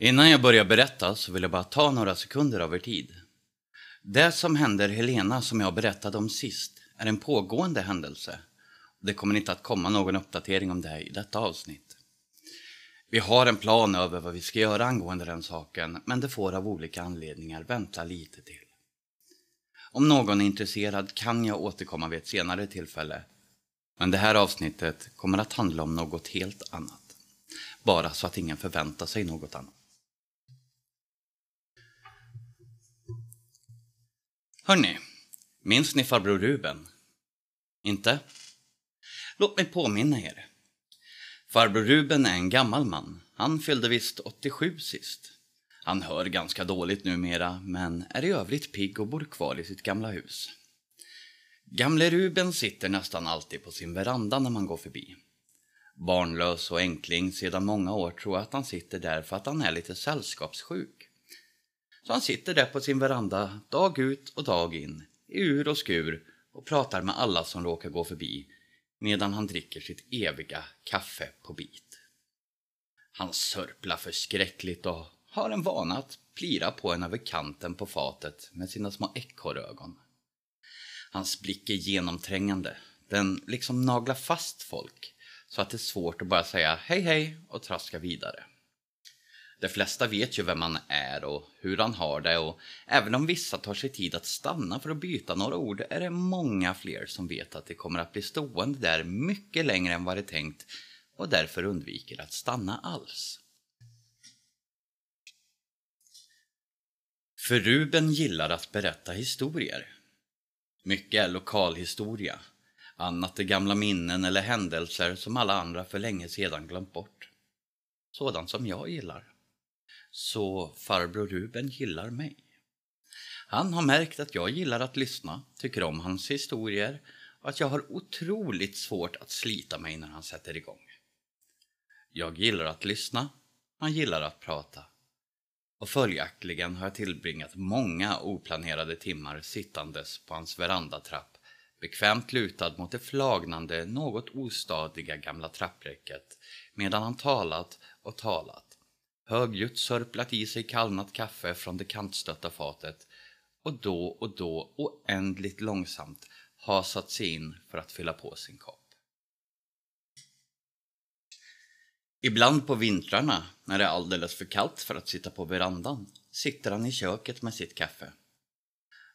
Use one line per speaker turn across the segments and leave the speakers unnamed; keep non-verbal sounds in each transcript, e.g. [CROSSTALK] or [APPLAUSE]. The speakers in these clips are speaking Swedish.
Innan jag börjar berätta så vill jag bara ta några sekunder av er tid. Det som händer Helena som jag berättade om sist är en pågående händelse. Det kommer inte att komma någon uppdatering om det i detta avsnitt. Vi har en plan över vad vi ska göra angående den saken, men det får av olika anledningar vänta lite till. Om någon är intresserad kan jag återkomma vid ett senare tillfälle. Men det här avsnittet kommer att handla om något helt annat. Bara så att ingen förväntar sig något annat. Hörni, minns ni farbror Ruben? Inte? Låt mig påminna er. Farbror Ruben är en gammal man. Han fyllde visst 87 sist. Han hör ganska dåligt numera, men är i övrigt pigg och bor kvar i sitt gamla hus. Gamle Ruben sitter nästan alltid på sin veranda när man går förbi. Barnlös och enkling sedan många år tror jag att han sitter där för att han är lite sällskapssjuk. Så han sitter där på sin veranda dag ut och dag in, i ur och skur och pratar med alla som råkar gå förbi medan han dricker sitt eviga kaffe på bit. Han sörplar förskräckligt och har en vana att plira på en över kanten på fatet med sina små ekorrögon. Hans blick är genomträngande. Den liksom naglar fast folk så att det är svårt att bara säga hej hej och traska vidare. De flesta vet ju vem han är och hur han har det och även om vissa tar sig tid att stanna för att byta några ord är det många fler som vet att det kommer att bli stående där mycket längre än vad det är tänkt och därför undviker att stanna alls. För Ruben gillar att berätta historier. Mycket är lokalhistoria. Annat är gamla minnen eller händelser som alla andra för länge sedan glömt bort. Sådant som jag gillar. Så farbror Ruben gillar mig. Han har märkt att jag gillar att lyssna, tycker om hans historier och att jag har otroligt svårt att slita mig när han sätter igång. Jag gillar att lyssna, han gillar att prata. Och följaktligen har jag tillbringat många oplanerade timmar sittandes på hans verandatrapp, bekvämt lutad mot det flagnande, något ostadiga gamla trappräcket, medan han talat och talat högljutt sörplat i sig kallnat kaffe från det kantstötta fatet och då och då oändligt långsamt hasat sig in för att fylla på sin kopp. Ibland på vintrarna, när det är alldeles för kallt för att sitta på verandan, sitter han i köket med sitt kaffe.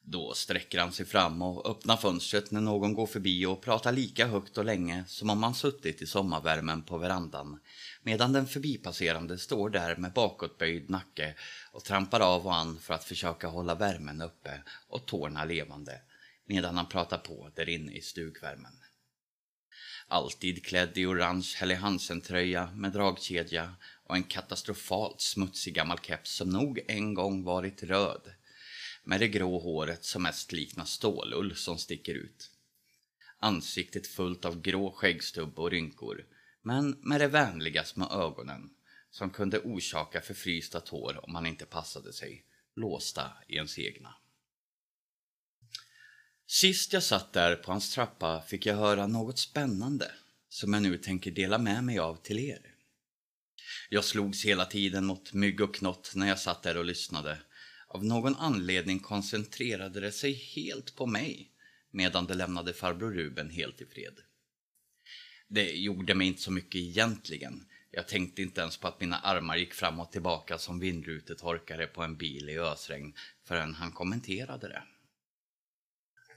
Då sträcker han sig fram och öppnar fönstret när någon går förbi och pratar lika högt och länge som om han suttit i sommarvärmen på verandan medan den förbipasserande står där med bakåtböjd nacke och trampar av och an för att försöka hålla värmen uppe och tårna levande medan han pratar på där inne i stugvärmen. Alltid klädd i orange Helly Hansen-tröja med dragkedja och en katastrofalt smutsig gammal keps som nog en gång varit röd med det grå håret som mest liknar stålull som sticker ut. Ansiktet fullt av grå skäggstubb och rynkor, men med de vänliga små ögonen som kunde orsaka förfrysta tår om man inte passade sig, låsta i ens egna. Sist jag satt där på hans trappa fick jag höra något spännande som jag nu tänker dela med mig av till er. Jag slogs hela tiden mot mygg och knott när jag satt där och lyssnade av någon anledning koncentrerade det sig helt på mig medan det lämnade farbror Ruben helt i fred. Det gjorde mig inte så mycket egentligen. Jag tänkte inte ens på att mina armar gick fram och tillbaka som vindrutetorkare på en bil i ösregn förrän han kommenterade det.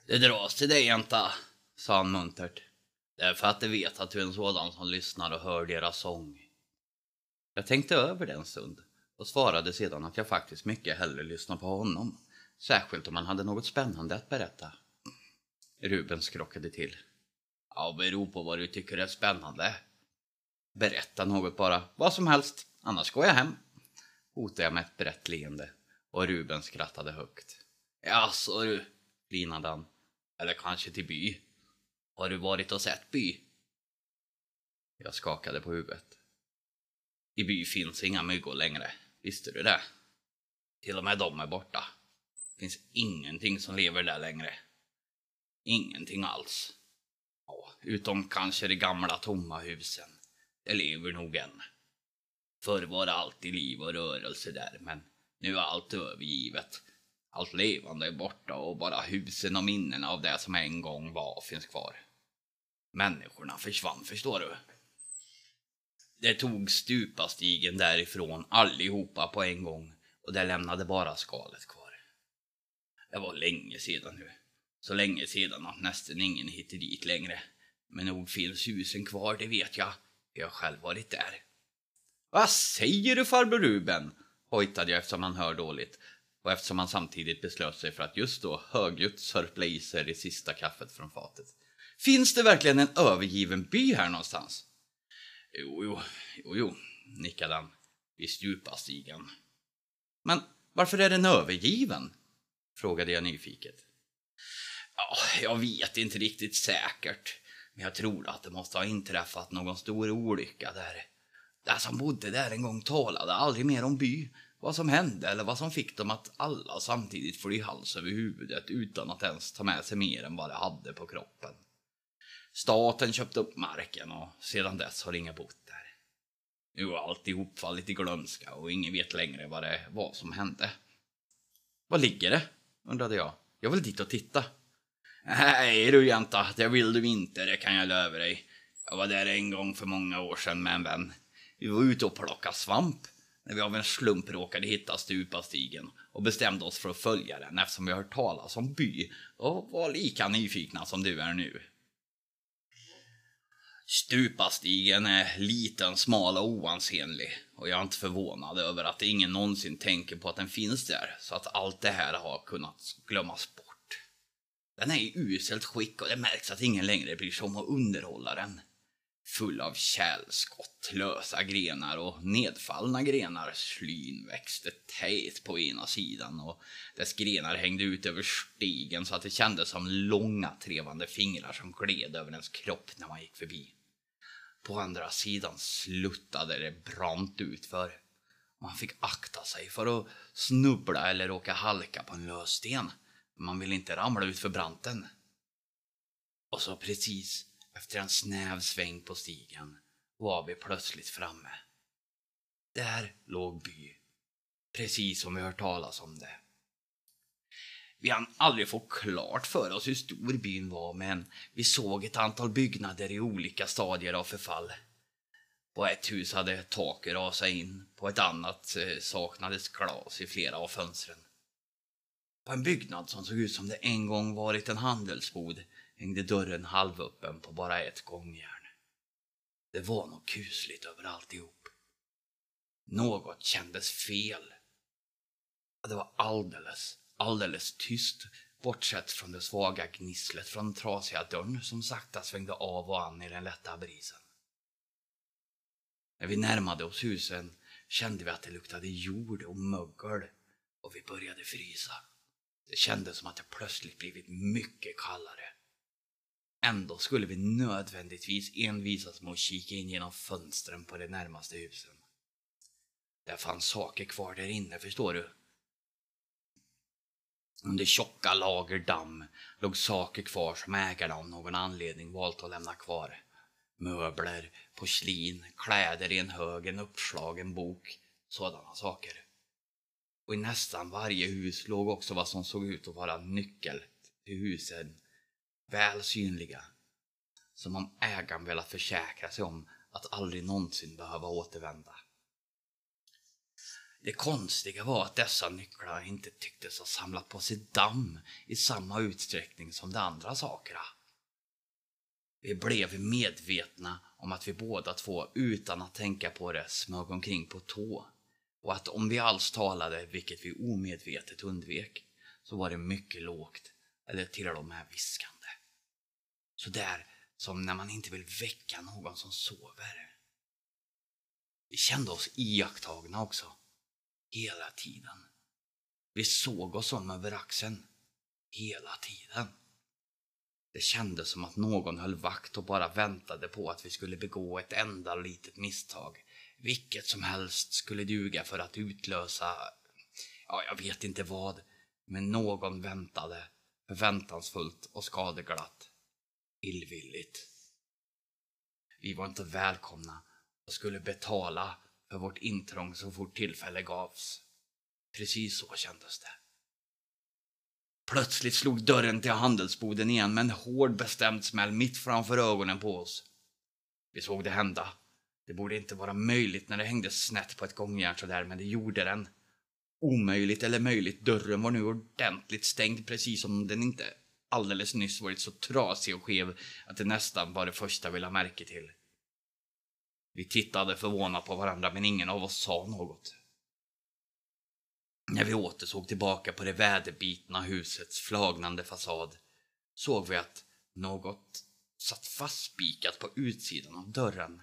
Det dras till dig, jänta, sa han muntert. Det är för att de vet att du är en sådan som lyssnar och hör deras sång. Jag tänkte över det en stund och svarade sedan att jag faktiskt mycket hellre lyssnar på honom. Särskilt om han hade något spännande att berätta. Ruben skrockade till. Ja, beror på vad du tycker är spännande. Berätta något bara, vad som helst, annars går jag hem. Hotade jag med ett brett leende och Ruben skrattade högt. Jaså du, flinade han. Eller kanske till by. Har du varit och sett by? Jag skakade på huvudet. I by finns inga myggor längre. Visste du det? Till och med de är borta. Det finns ingenting som lever där längre. Ingenting alls. Ja, utom kanske de gamla tomma husen. Det lever nog än. Förr var det alltid liv och rörelse där, men nu är allt övergivet. Allt levande är borta och bara husen och minnena av det som en gång var finns kvar. Människorna försvann, förstår du. Det tog stupastigen därifrån allihopa på en gång och det lämnade bara skalet kvar. Det var länge sedan nu. Så länge sedan att nästan ingen hittar dit längre. Men nog finns husen kvar, det vet jag. Jag har själv varit där. Vad säger du farbror Ruben? hojtade jag eftersom han hör dåligt och eftersom han samtidigt beslöt sig för att just då högljutt sörpla i sig det sista kaffet från fatet. Finns det verkligen en övergiven by här någonstans? Jo, jo, jo, jo, nickade han vid Stupastigen. Men varför är den övergiven? frågade jag nyfiket. Ja, jag vet inte riktigt säkert, men jag tror att det måste ha inträffat någon stor olycka där. Den som bodde där en gång talade aldrig mer om by, vad som hände eller vad som fick dem att alla samtidigt fly hals över huvudet utan att ens ta med sig mer än vad de hade på kroppen. Staten köpte upp marken och sedan dess har inga bott där. Nu har alltihop fallit i glömska och ingen vet längre vad det var som hände. Var ligger det? undrade jag. Jag vill dit och titta. Nej du jänta, det vill du inte, det kan jag lova dig. Jag var där en gång för många år sedan med en vän. Vi var ute och plockade svamp när vi av en slump råkade hitta stupastigen och bestämde oss för att följa den eftersom vi hört talas om by och var lika nyfikna som du är nu. Stupastigen är liten, smal och oansenlig och jag är inte förvånad över att ingen någonsin tänker på att den finns där så att allt det här har kunnat glömmas bort. Den är i uselt skick och det märks att ingen längre bryr sig om att underhålla den. Full av kärlskott, lösa grenar och nedfallna grenar. Slyn växte tätt på ena sidan och dess grenar hängde ut över stigen så att det kändes som långa trevande fingrar som gled över ens kropp när man gick förbi. På andra sidan sluttade det brant utför. Man fick akta sig för att snubbla eller råka halka på en lössten. Man ville inte ramla ut för branten. Och så precis efter en snäv sväng på stigen var vi plötsligt framme. Där låg by. Precis som vi hört talas om det. Vi hann aldrig få klart för oss hur stor byn var, men vi såg ett antal byggnader i olika stadier av förfall. På ett hus hade taket rasat in, på ett annat eh, saknades glas i flera av fönstren. På en byggnad som såg ut som det en gång varit en handelsbod hängde dörren halvöppen på bara ett gångjärn. Det var något kusligt över alltihop. Något kändes fel. Det var alldeles, alldeles tyst bortsett från det svaga gnisslet från den trasiga dörren som sakta svängde av och an i den lätta brisen. När vi närmade oss husen kände vi att det luktade jord och mögel och vi började frysa. Det kändes som att det plötsligt blivit mycket kallare. Ändå skulle vi nödvändigtvis envisas med att kika in genom fönstren på de närmaste husen. Det fanns saker kvar där inne, förstår du. Under tjocka lager damm låg saker kvar som ägarna av någon anledning valt att lämna kvar. Möbler, porslin, kläder i en hög, en uppslagen bok, sådana saker. Och i nästan varje hus låg också vad som såg ut att vara nyckel till husen väl synliga. Som om ägaren velat försäkra sig om att aldrig någonsin behöva återvända. Det konstiga var att dessa nycklar inte tycktes ha samlat på sig damm i samma utsträckning som de andra sakerna. Vi blev medvetna om att vi båda två utan att tänka på det smög omkring på tå och att om vi alls talade, vilket vi omedvetet undvek, så var det mycket lågt eller till och med viskande. Så där som när man inte vill väcka någon som sover. Vi kände oss iakttagna också. Hela tiden. Vi såg oss om över axeln. Hela tiden. Det kändes som att någon höll vakt och bara väntade på att vi skulle begå ett enda litet misstag. Vilket som helst skulle duga för att utlösa, ja, jag vet inte vad, men någon väntade förväntansfullt och skadeglatt illvilligt. Vi var inte välkomna och skulle betala för vårt intrång så fort tillfälle gavs. Precis så kändes det. Plötsligt slog dörren till handelsboden igen med en hård bestämd smäll mitt framför ögonen på oss. Vi såg det hända. Det borde inte vara möjligt när det hängde snett på ett gångjärn sådär, men det gjorde den. Omöjligt eller möjligt, dörren var nu ordentligt stängd precis som den inte alldeles nyss varit så trasig och skev att det nästan var det första vi lade märke till. Vi tittade förvånat på varandra men ingen av oss sa något. När vi åter såg tillbaka på det väderbitna husets flagnande fasad såg vi att något satt fastspikat på utsidan av dörren.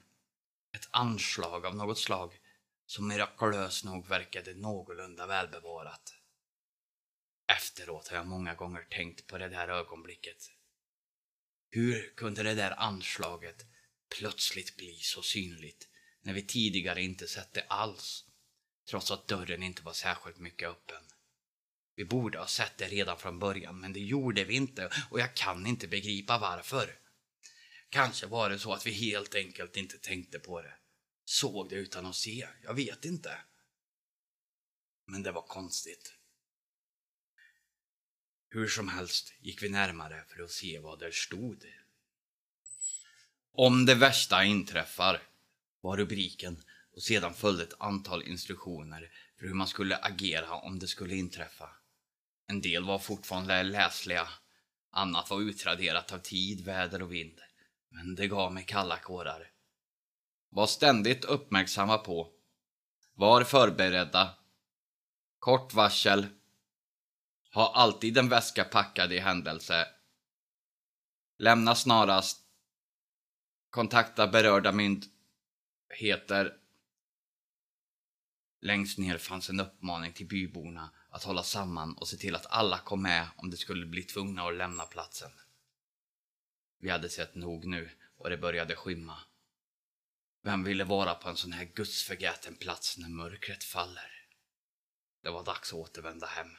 Ett anslag av något slag som mirakulöst nog verkade någorlunda välbevarat. Efteråt har jag många gånger tänkt på det där ögonblicket. Hur kunde det där anslaget plötsligt bli så synligt när vi tidigare inte sett det alls, trots att dörren inte var särskilt mycket öppen? Vi borde ha sett det redan från början, men det gjorde vi inte och jag kan inte begripa varför. Kanske var det så att vi helt enkelt inte tänkte på det. Såg det utan att se, jag vet inte. Men det var konstigt. Hur som helst gick vi närmare för att se vad där stod. Om det värsta inträffar var rubriken och sedan följde ett antal instruktioner för hur man skulle agera om det skulle inträffa. En del var fortfarande läsliga, annat var utraderat av tid, väder och vind. Men det gav mig kalla kårar. Var ständigt uppmärksamma på. Var förberedda. Kort varsel. Ha alltid en väska packad i händelse. Lämna snarast. Kontakta berörda myndigheter. Längst ner fanns en uppmaning till byborna att hålla samman och se till att alla kom med om de skulle bli tvungna att lämna platsen. Vi hade sett nog nu och det började skymma. Vem ville vara på en sån här gudsförgäten plats när mörkret faller? Det var dags att återvända hem.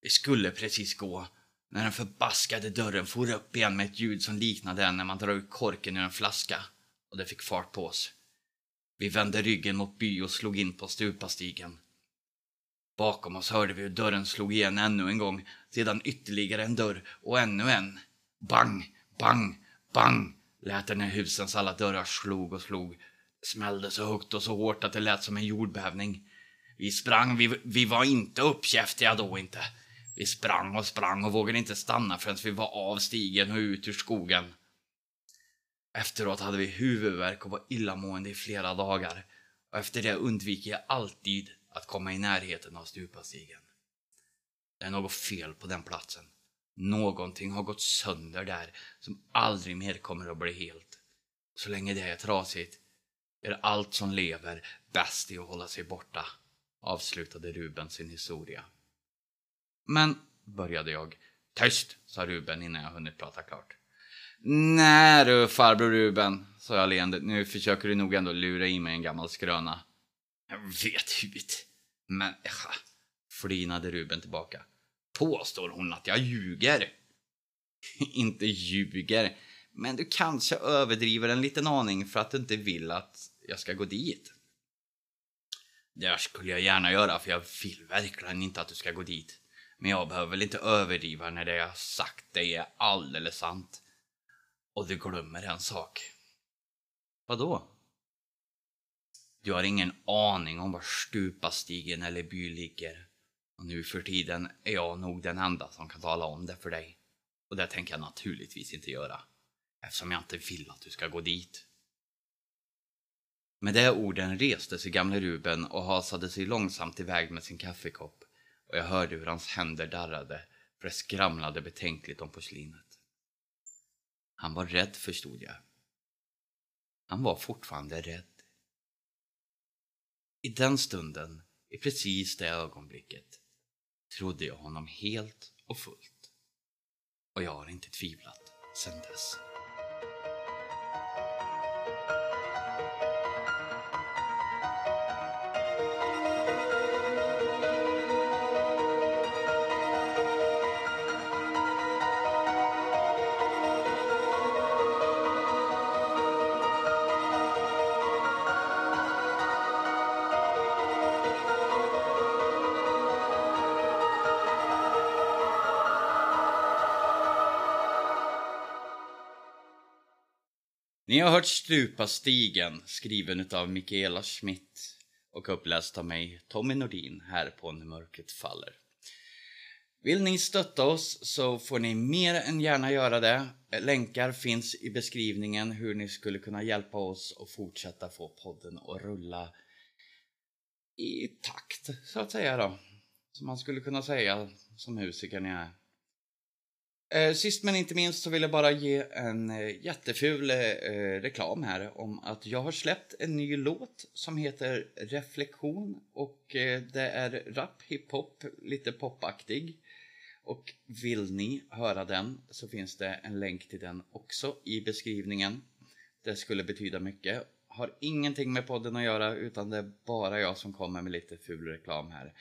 Vi skulle precis gå när den förbaskade dörren for upp igen med ett ljud som liknade en när man drar ut korken ur en flaska och det fick fart på oss. Vi vände ryggen mot by och slog in på stupastigen. Bakom oss hörde vi hur dörren slog igen ännu en gång, sedan ytterligare en dörr och ännu en. Bang, bang, bang lät det när husens alla dörrar slog och slog. Det smällde så högt och så hårt att det lät som en jordbävning. Vi sprang, vi, vi var inte uppkäftiga då inte. Vi sprang och sprang och vågade inte stanna förrän vi var av stigen och ut ur skogen. Efteråt hade vi huvudvärk och var illamående i flera dagar och efter det undviker jag alltid att komma i närheten av stupastigen. Det är något fel på den platsen. Någonting har gått sönder där som aldrig mer kommer att bli helt. Så länge det är trasigt är allt som lever bäst i att hålla sig borta, avslutade Ruben sin historia. Men, började jag. Tyst, sa Ruben innan jag hunnit prata klart. Nej du, farbror Ruben, sa jag leende. Nu försöker du nog ändå lura i mig en gammal skröna. Jag vet hut. Människa, flinade Ruben tillbaka. Påstår hon att jag ljuger? [LAUGHS] inte ljuger, men du kanske överdriver en liten aning för att du inte vill att jag ska gå dit. Det skulle jag gärna göra, för jag vill verkligen inte att du ska gå dit. Men jag behöver väl inte överdriva när det jag sagt det är alldeles sant. Och du glömmer en sak. Vadå? Du har ingen aning om var Stupastigen eller by ligger. Och nu för tiden är jag nog den enda som kan tala om det för dig. Och det tänker jag naturligtvis inte göra. Eftersom jag inte vill att du ska gå dit. Med de orden reste sig gamle Ruben och hasade sig långsamt iväg med sin kaffekopp och jag hörde hur hans händer darrade för det skramlade betänkligt om porslinet. Han var rädd, förstod jag. Han var fortfarande rädd. I den stunden, i precis det ögonblicket, trodde jag honom helt och fullt. Och jag har inte tvivlat sedan dess. Ni har hört Stupa stigen skriven av Mikaela Schmidt och uppläst av mig, Tommy Nordin, här på När mörkret faller. Vill ni stötta oss så får ni mer än gärna göra det. Länkar finns i beskrivningen hur ni skulle kunna hjälpa oss att fortsätta få podden att rulla i takt, så att säga då. Som man skulle kunna säga som musiker ni är. Eh, sist men inte minst så vill jag bara ge en eh, jätteful eh, eh, reklam här om att jag har släppt en ny låt som heter Reflektion och eh, det är rap, hiphop, lite popaktig. Och vill ni höra den så finns det en länk till den också i beskrivningen. Det skulle betyda mycket. Har ingenting med podden att göra utan det är bara jag som kommer med lite ful reklam här.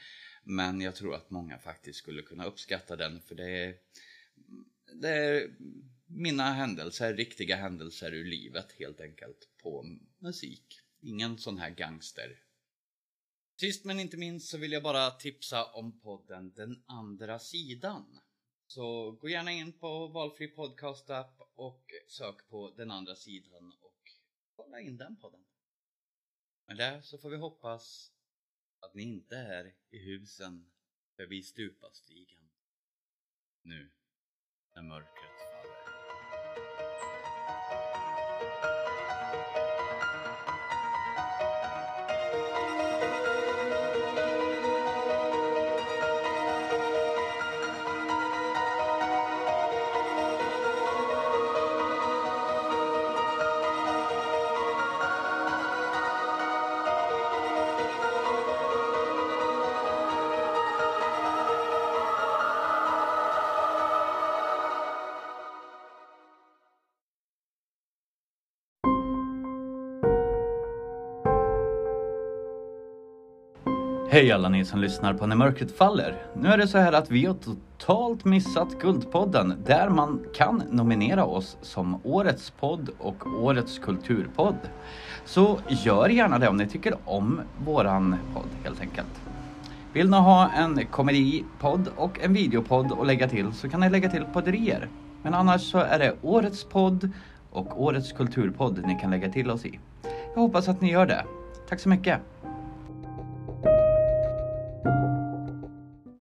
Men jag tror att många faktiskt skulle kunna uppskatta den för det är det är mina händelser, riktiga händelser ur livet helt enkelt på musik. Ingen sån här gangster. Sist men inte minst så vill jag bara tipsa om podden Den andra sidan. Så gå gärna in på valfri podcast-app och sök på Den andra sidan och kolla in den podden. Med det så får vi hoppas att ni inte är i husen förbi Stupastigen nu när mörkret Hej alla ni som lyssnar på När mörkret faller. Nu är det så här att vi har totalt missat Guldpodden där man kan nominera oss som Årets podd och Årets kulturpodd. Så gör gärna det om ni tycker om våran podd helt enkelt. Vill ni ha en komedipodd och en videopodd att lägga till så kan ni lägga till podderier. Men annars så är det Årets podd och Årets kulturpodd ni kan lägga till oss i. Jag hoppas att ni gör det. Tack så mycket!